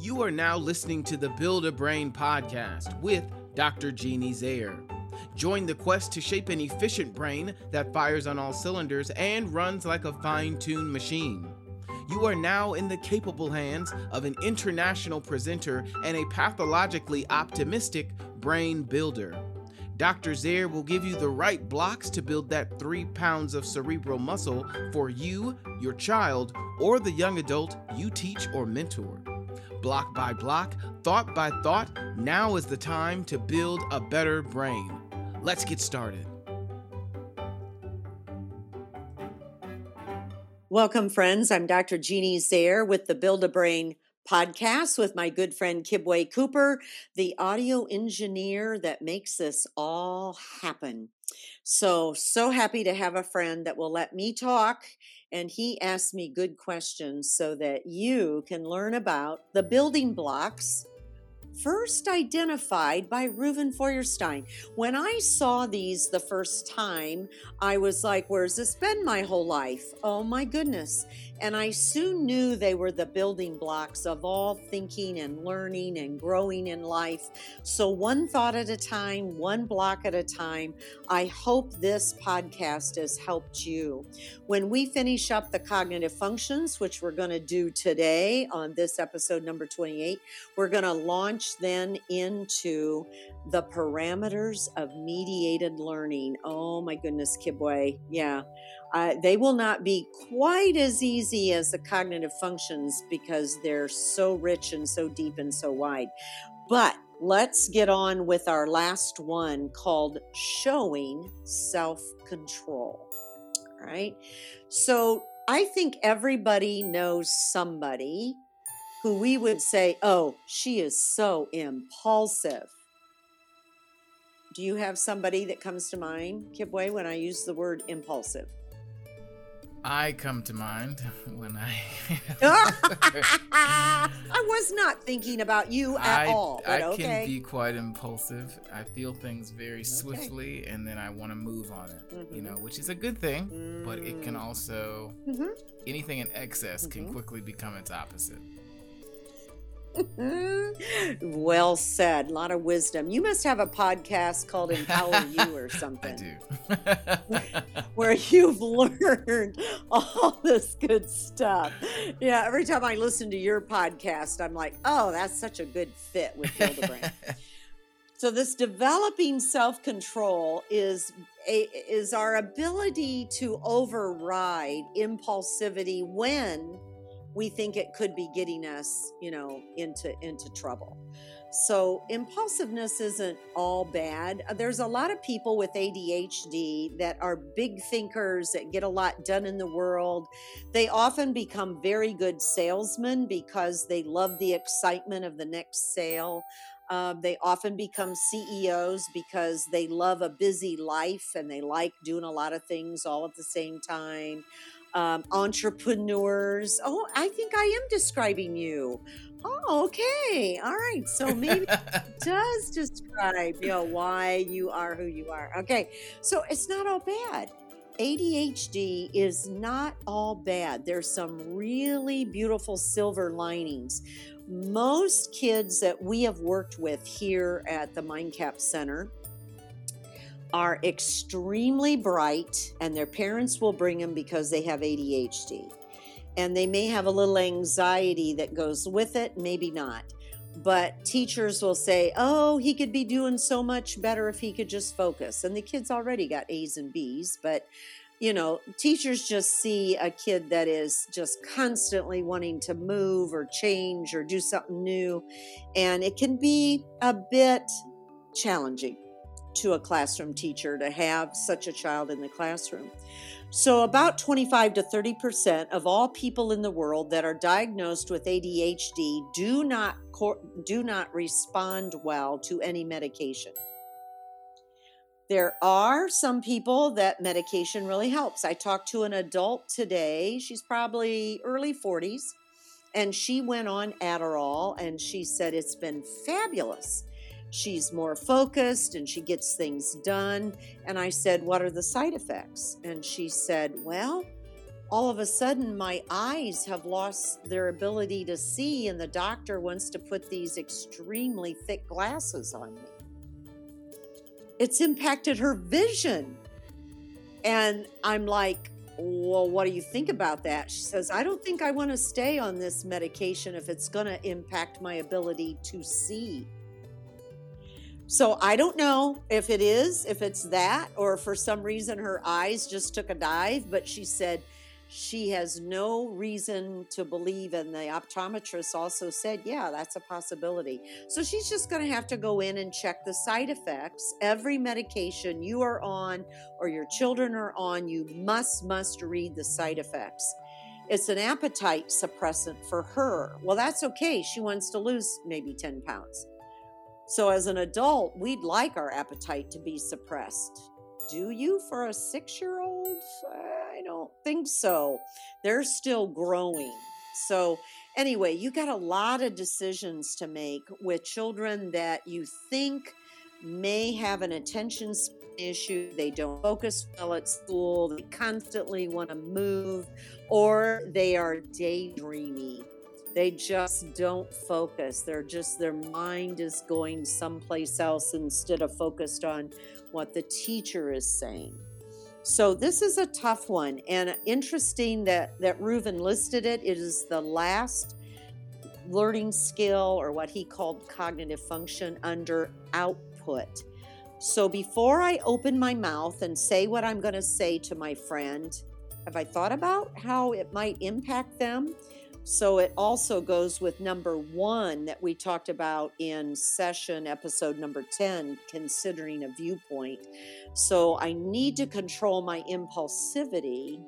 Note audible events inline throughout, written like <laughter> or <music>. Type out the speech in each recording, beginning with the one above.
You are now listening to the Build a Brain podcast with Dr. Jeannie Zayer. Join the quest to shape an efficient brain that fires on all cylinders and runs like a fine tuned machine. You are now in the capable hands of an international presenter and a pathologically optimistic brain builder. Dr. Zayer will give you the right blocks to build that three pounds of cerebral muscle for you, your child, or the young adult you teach or mentor. Block by block, thought by thought, now is the time to build a better brain. Let's get started. Welcome, friends. I'm Dr. Jeannie Zaire with the Build a Brain podcast with my good friend Kibwe Cooper, the audio engineer that makes this all happen. So, so happy to have a friend that will let me talk. And he asked me good questions so that you can learn about the building blocks first identified by Reuven Feuerstein. When I saw these the first time, I was like, where's this been my whole life? Oh my goodness. And I soon knew they were the building blocks of all thinking and learning and growing in life. So, one thought at a time, one block at a time. I hope this podcast has helped you. When we finish up the cognitive functions, which we're going to do today on this episode number 28, we're going to launch then into the parameters of mediated learning. Oh my goodness, Kibwe. Yeah. Uh, they will not be quite as easy as the cognitive functions because they're so rich and so deep and so wide. But let's get on with our last one called showing self control. All right. So I think everybody knows somebody who we would say, oh, she is so impulsive. Do you have somebody that comes to mind, Kibwe, when I use the word impulsive? I come to mind <laughs> when I. <laughs> I was not thinking about you at I, all. But I okay. can be quite impulsive. I feel things very swiftly, and then I want to move on it. You Mhm. know, which is a good thing, but it can Mm. also Mhm. anything in excess can Mhm. quickly become its opposite. <laughs> well said. A lot of wisdom. You must have a podcast called Empower <laughs> You or something. I do. <laughs> where you've learned all this good stuff. Yeah, every time I listen to your podcast, I'm like, oh, that's such a good fit with a so this developing self-control is a, is our ability to override impulsivity when we think it could be getting us, you know, into into trouble. So, impulsiveness isn't all bad. Uh, There's a lot of people with ADHD that are big thinkers that get a lot done in the world. They often become very good salesmen because they love the excitement of the next sale. Um, they often become CEOs because they love a busy life and they like doing a lot of things all at the same time. Um, entrepreneurs. Oh, I think I am describing you. Oh, okay. All right. So maybe <laughs> does describe you know why you are who you are okay so it's not all bad adhd is not all bad there's some really beautiful silver linings most kids that we have worked with here at the mindcap center are extremely bright and their parents will bring them because they have adhd and they may have a little anxiety that goes with it maybe not. But teachers will say, "Oh, he could be doing so much better if he could just focus." And the kids already got A's and B's, but you know, teachers just see a kid that is just constantly wanting to move or change or do something new, and it can be a bit challenging to a classroom teacher to have such a child in the classroom. So, about 25 to 30% of all people in the world that are diagnosed with ADHD do not do not respond well to any medication. There are some people that medication really helps. I talked to an adult today. She's probably early 40s and she went on Adderall and she said it's been fabulous. She's more focused and she gets things done. And I said, What are the side effects? And she said, Well, all of a sudden my eyes have lost their ability to see, and the doctor wants to put these extremely thick glasses on me. It's impacted her vision. And I'm like, well, what do you think about that? She says, I don't think I want to stay on this medication if it's going to impact my ability to see. So I don't know if it is, if it's that, or for some reason her eyes just took a dive, but she said, she has no reason to believe and the optometrist also said yeah that's a possibility. So she's just going to have to go in and check the side effects. Every medication you are on or your children are on you must must read the side effects. It's an appetite suppressant for her. Well that's okay. She wants to lose maybe 10 pounds so as an adult we'd like our appetite to be suppressed do you for a six year old? I don't think so. They're still growing. So, anyway, you got a lot of decisions to make with children that you think may have an attention issue. They don't focus well at school. They constantly want to move, or they are daydreamy. They just don't focus. They're just, their mind is going someplace else instead of focused on what the teacher is saying. So this is a tough one and interesting that that Reuven listed it. It is the last learning skill or what he called cognitive function under output. So before I open my mouth and say what I'm going to say to my friend, have I thought about how it might impact them? So it also goes with number one that we talked about in session episode number 10, considering a viewpoint. So I need to control my impulsivity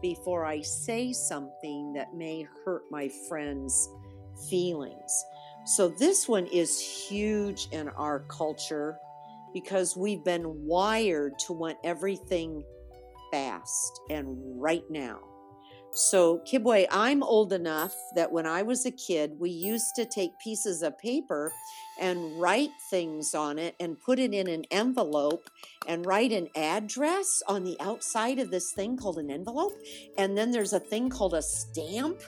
before I say something that may hurt my friend's feelings. So this one is huge in our culture because we've been wired to want everything fast and right now. So, Kibwe, I'm old enough that when I was a kid, we used to take pieces of paper and write things on it and put it in an envelope and write an address on the outside of this thing called an envelope. And then there's a thing called a stamp,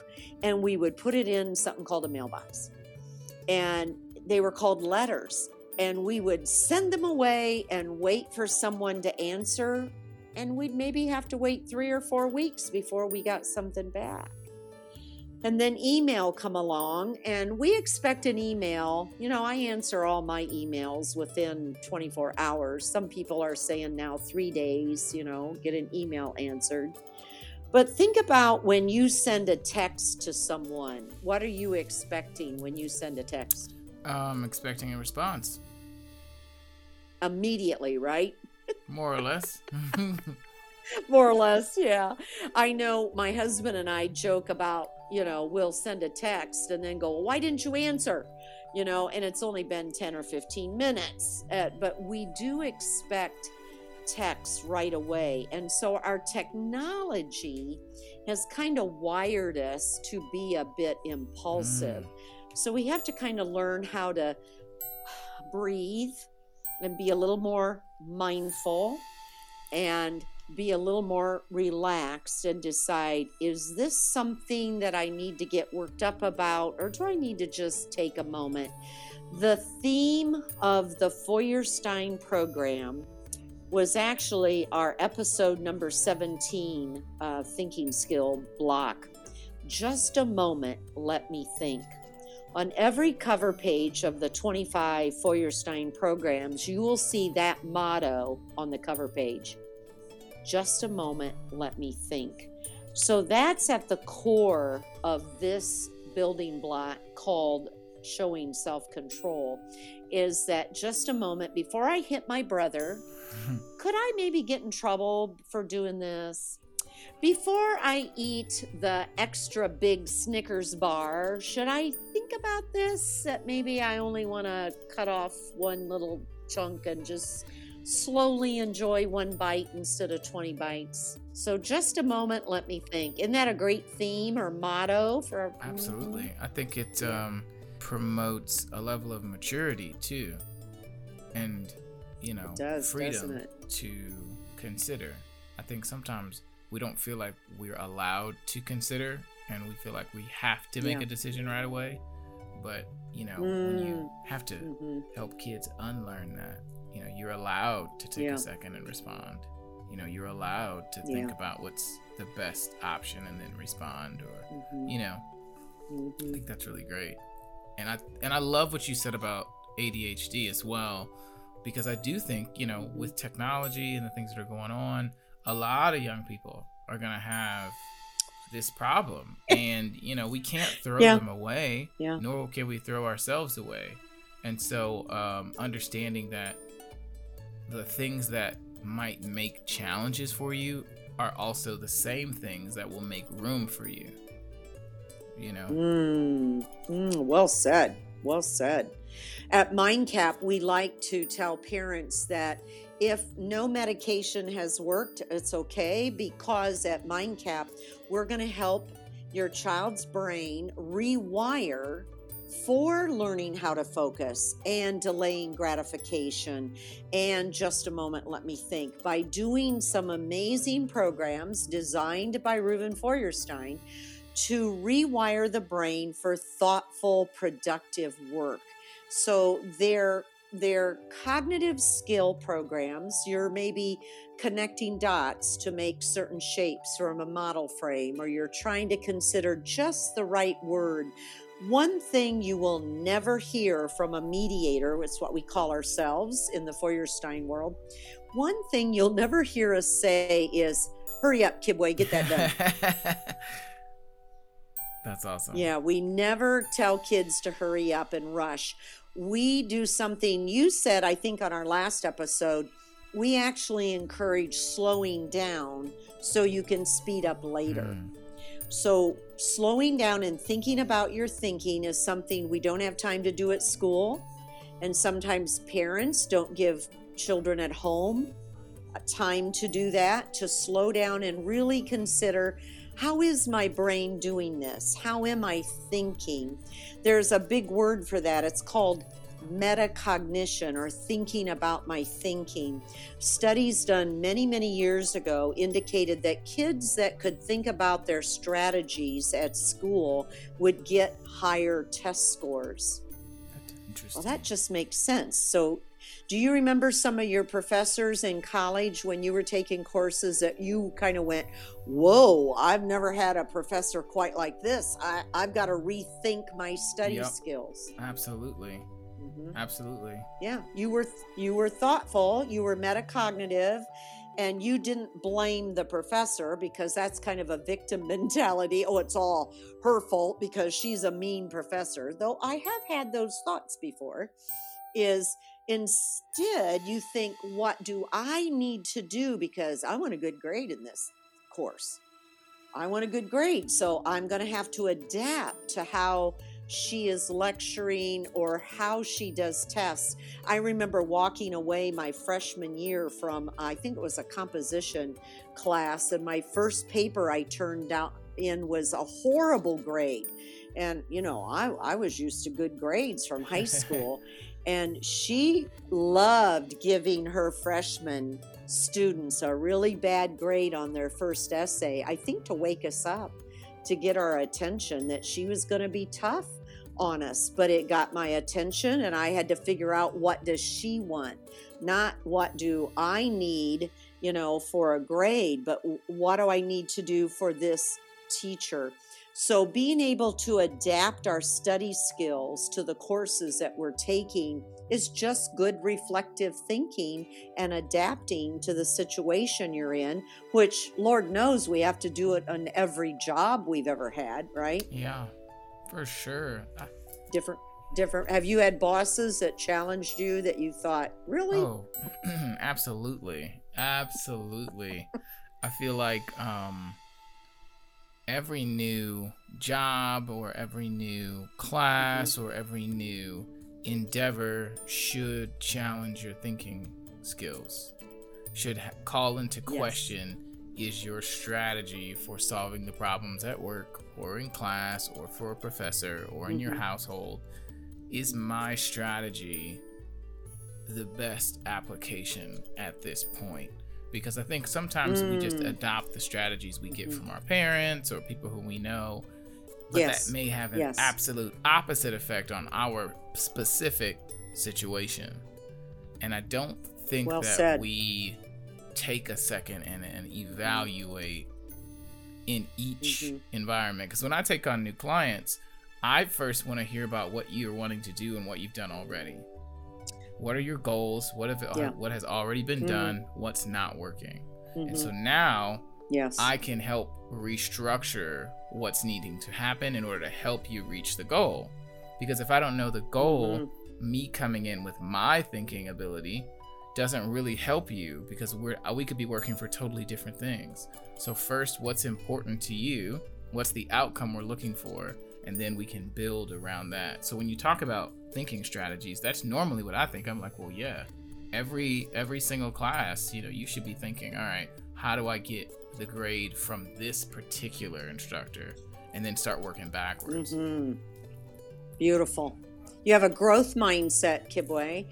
and we would put it in something called a mailbox. And they were called letters. And we would send them away and wait for someone to answer and we'd maybe have to wait three or four weeks before we got something back. And then email come along, and we expect an email. You know, I answer all my emails within 24 hours. Some people are saying now three days, you know, get an email answered. But think about when you send a text to someone. What are you expecting when you send a text? I'm expecting a response. Immediately, right? More or less. <laughs> More or less, yeah. I know my husband and I joke about, you know, we'll send a text and then go, why didn't you answer? You know, and it's only been 10 or 15 minutes. Uh, but we do expect texts right away. And so our technology has kind of wired us to be a bit impulsive. Mm. So we have to kind of learn how to <sighs> breathe and be a little more mindful and be a little more relaxed and decide is this something that I need to get worked up about or do I need to just take a moment? The theme of the Feuerstein program was actually our episode number 17 uh, thinking skill block. Just a moment, let me think. On every cover page of the 25 Feuerstein programs, you will see that motto on the cover page. Just a moment, let me think. So that's at the core of this building block called showing self control is that just a moment before I hit my brother, <laughs> could I maybe get in trouble for doing this? Before I eat the extra big Snickers bar, should I think about this? That maybe I only want to cut off one little chunk and just slowly enjoy one bite instead of 20 bites. So, just a moment, let me think. Isn't that a great theme or motto for? Absolutely. I think it um, promotes a level of maturity too, and you know, does, freedom to consider. I think sometimes we don't feel like we're allowed to consider and we feel like we have to make Yeah. a decision right away. But, you know, when you Mm. have to Mhm. help kids unlearn that, you know, you're allowed to take Yeah. a second and respond. You know, you're allowed to think about what's the best option and then respond or, Mhm. you know, I Mhm. think that's really great. And I and I love what you said about ADHD as well because I do think, you know, with technology and the things that are going on, a lot of young people are going to have this problem and, you know, we can't throw Yeah. them away, Yeah. nor can we throw ourselves away. And so um understanding that the things that might make challenges for you are also the same things that will make room for you. You know? Mm, mm, well said. Well said. At MindCap, we like to tell parents that if no medication has worked, it's okay because at MindCap, we're going to help your child's brain rewire for learning how to focus and delaying gratification. And just a moment, let me think. By doing some amazing programs designed by Reuven Feuerstein, to rewire the brain for thoughtful, productive work. So they're they're cognitive skill programs. You're maybe connecting dots to make certain shapes from a model frame, or you're trying to consider just the right word. One thing you will never hear from a mediator, it's what we call ourselves in the Feuerstein world. One thing you'll never hear us say is, hurry up, Kibwe, get that done. <laughs> That's awesome. Yeah, we never tell kids to hurry up and rush. We do something you said, I think, on our last episode. We actually encourage slowing down so you can speed up later. Mm. So, slowing down and thinking about your thinking is something we don't have time to do at school. And sometimes parents don't give children at home time to do that, to slow down and really consider how is my brain doing this? How am I thinking? There's a big word for that. It's called metacognition or thinking about my thinking. Studies done many, many years ago indicated that kids that could think about their strategies at school would get higher test scores. Well, that just makes sense. So, do you remember some of your professors in college when you were taking courses that you kind of went, Whoa, I've never had a professor quite like this. I, I've got to rethink my study Yep. skills. Absolutely. Mhm. Absolutely. Yeah, you were you were thoughtful, you were metacognitive, and you didn't blame the professor because that's kind of a victim <laughs> mentality. Oh, it's all her fault because she's a mean professor. Though I have had those thoughts before. Is instead you think, what do I need to do because I want a good grade in this course? I want a good grade, so I'm going to have to adapt to how she is lecturing or how she does tests. I remember walking away my freshman year from, I think it was a composition class, and my first paper I turned out in was a horrible grade. And, you know, I, I was used to good grades from high <laughs> school. And she loved giving her freshman students a really bad grade on their first essay, I think to wake us up, to get our attention that she was going to be tough on us. But it got my attention and i had to figure out what does she want? Not what do i need you know for a grade but what do i need to do for this teacher so being able to adapt our study skills to the courses that we're taking is just good reflective thinking and adapting to the situation you're in which lord knows we have to do it on every job we've ever had right Yeah. For sure. Different different have you had bosses that challenged you that you thought really Oh, <clears throat> absolutely. Absolutely. I feel like um every new job or every new class or every new endeavor should challenge your thinking skills. Should ha- call into Yes. question is your strategy for solving the problems at work or in class or for a professor or in your Mhm. household is my strategy the best application at this point because I think sometimes we just Mm. adopt the strategies we get Mhm. from our parents or people who we know, but Yes. that may have an Yes. absolute opposite effect on our specific situation. And I don't think Well that said. we take a second and, and evaluate in each Mhm. environment. Because when I take on new clients, I first want to hear about what you're wanting to do and what you've done already. What are your goals? What have Yeah. what has already been Mhm. done? What's not working? And Mhm. so now yes. I can help restructure what's needing to happen in order to help you reach the goal. Because if I don't know the goal, Mhm. me coming in with my thinking ability doesn't really help you because we're we could be working for totally different things. So first, what's important to you? What's the outcome we're looking for? And then we can build around that. So when you talk about thinking strategies, that's normally what I think. I'm like, well, yeah. Every every single class, you know, you should be thinking, all right, how do I get the grade from this particular instructor? And then start working backwards. Mhm. Beautiful. You have a growth mindset, Kibwe,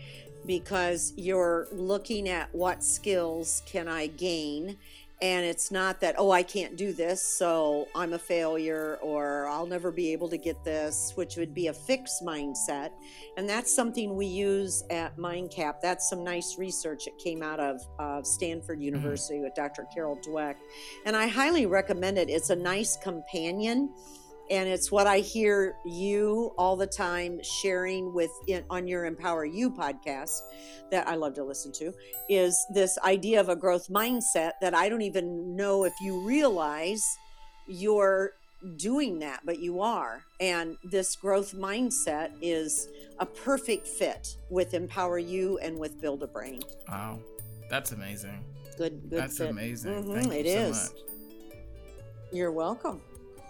because you're looking at what skills can I gain. And it's not that, oh, I can't do this, so I'm a failure, or I'll never be able to get this, which would be a fixed mindset. And that's something we use at MindCap. That's some nice research that came out of uh, Stanford University with Dr. Carol Dweck. And I highly recommend it. It's a nice companion and it's what I hear you all the time sharing with in, on your Empower You podcast that I love to listen to is this idea of a growth mindset that I don't even know if you realize you're doing that, but you are. And this growth mindset is a perfect fit with Empower You and with Build a Brain. Wow. That's amazing. Good, good That's fit. amazing. Mhm, Thank you it so is. much. You're welcome.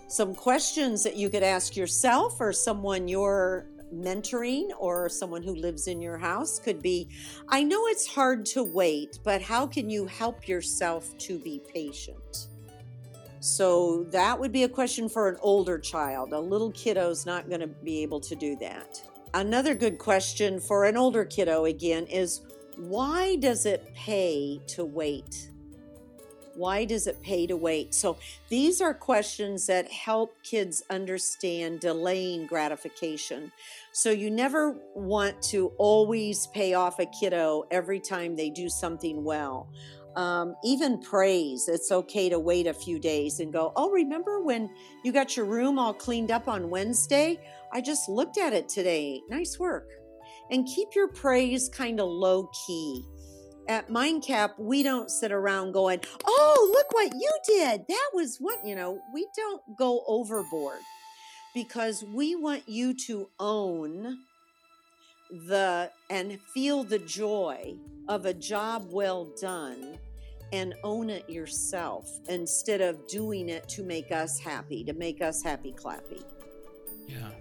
Some questions that you could ask yourself or someone you're mentoring or someone who lives in your house could be I know it's hard to wait, but how can you help yourself to be patient? So that would be a question for an older child. A little kiddo's not going to be able to do that. Another good question for an older kiddo again is why does it pay to wait? Why does it pay to wait? So these are questions that help kids understand delaying gratification. So you never want to always pay off a kiddo every time they do something well. Um, even praise, it's okay to wait a few days and go, Oh, remember when you got your room all cleaned up on Wednesday? I just looked at it today. Nice work. And keep your praise kind of low key at MindCap, we don't sit around going, "Oh, look what you did. That was what, you know, we don't go overboard because we want you to own the and feel the joy of a job well done and own it yourself instead of doing it to make us happy, to make us happy clappy. Yeah.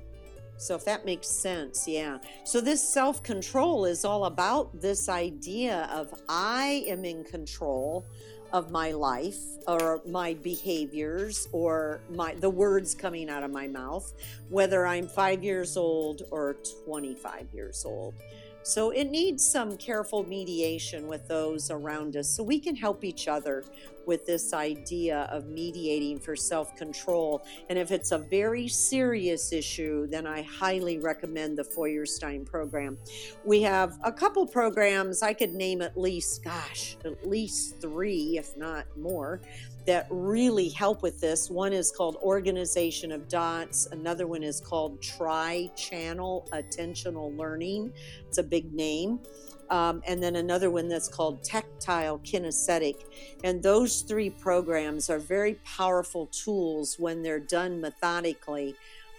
So, if that makes sense, yeah. So, this self control is all about this idea of I am in control of my life or my behaviors or my the words coming out of my mouth whether I'm 5 years old or 25 years old. So it needs some careful mediation with those around us so we can help each other with this idea of mediating for self control. And if it's a very serious issue, then I highly recommend the Feuerstein program. We have a couple programs, I could name at least, gosh, at least three, if not more, that really help with this. One is called Organization of Dots, another one is called Tri Channel Attentional Learning. It's a big name. Um, and then another one that's called Tactile Kinesthetic. And those three programs are very powerful tools when they're done methodically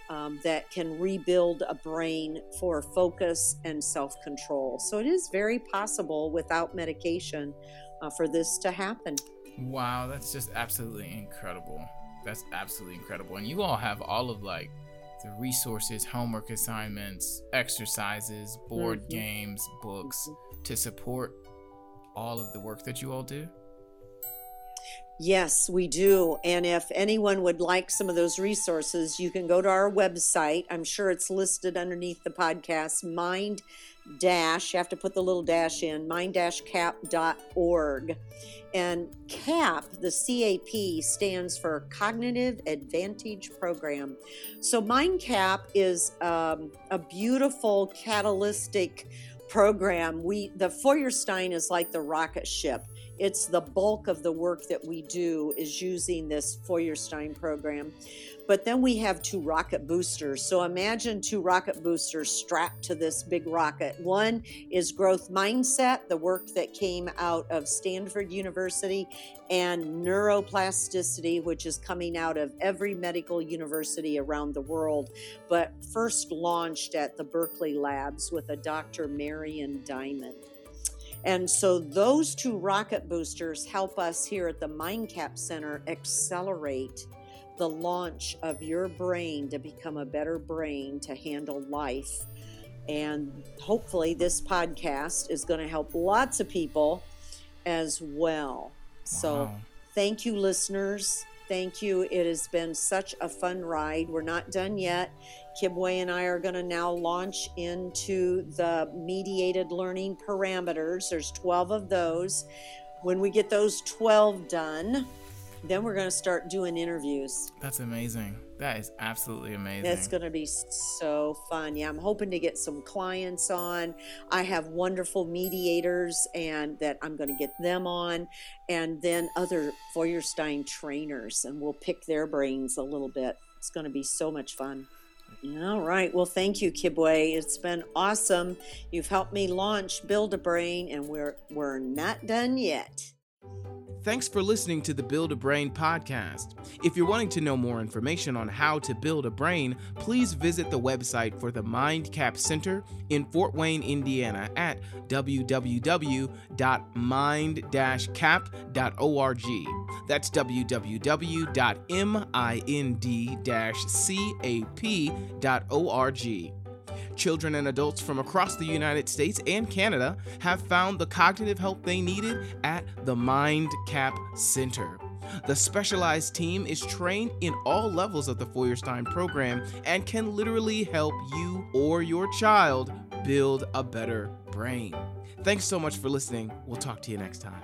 um, that can rebuild a brain for focus and self control. So it is very possible without medication uh, for this to happen. Wow, that's just absolutely incredible. That's absolutely incredible. And you all have all of like the resources, homework assignments, exercises, board Mhm. games, books to support all of the work that you all do. Yes, we do. And if anyone would like some of those resources, you can go to our website. I'm sure it's listed underneath the podcast, mind dash, you have to put the little dash in, mind dash cap.org. And CAP, the CAP, stands for Cognitive Advantage Program. So MindCap is um, a beautiful catalytic program. We the Feuerstein is like the rocket ship. It's the bulk of the work that we do is using this Feuerstein program. But then we have two rocket boosters. So imagine two rocket boosters strapped to this big rocket. One is growth mindset, the work that came out of Stanford University, and neuroplasticity, which is coming out of every medical university around the world, but first launched at the Berkeley Labs with a Dr. Marion Diamond. And so those two rocket boosters help us here at the MindCap Center accelerate the launch of your brain to become a better brain to handle life. And hopefully, this podcast is going to help lots of people as well. So, thank you, listeners. Thank you. It has been such a fun ride. We're not done yet. Kibwe and I are going to now launch into the mediated learning parameters. There's 12 of those. When we get those 12 done, then we're going to start doing interviews. That's amazing. That is absolutely amazing. That's going to be so fun. Yeah, I'm hoping to get some clients on. I have wonderful mediators and that I'm going to get them on and then other Feuerstein trainers and we'll pick their brains a little bit. It's going to be so much fun. All right. Well, thank you, Kibwe. It's been awesome. You've helped me launch Build a Brain and we're we're not done yet. Thanks for listening to the Build a Brain podcast. If you're wanting to know more information on how to build a brain, please visit the website for the MindCap Center in Fort Wayne, Indiana at www.mind-cap.org. That's www.mind-cap.org. Children and adults from across the United States and Canada have found the cognitive help they needed at the Mind Cap Center. The specialized team is trained in all levels of the Feuerstein program and can literally help you or your child build a better brain. Thanks so much for listening. We'll talk to you next time.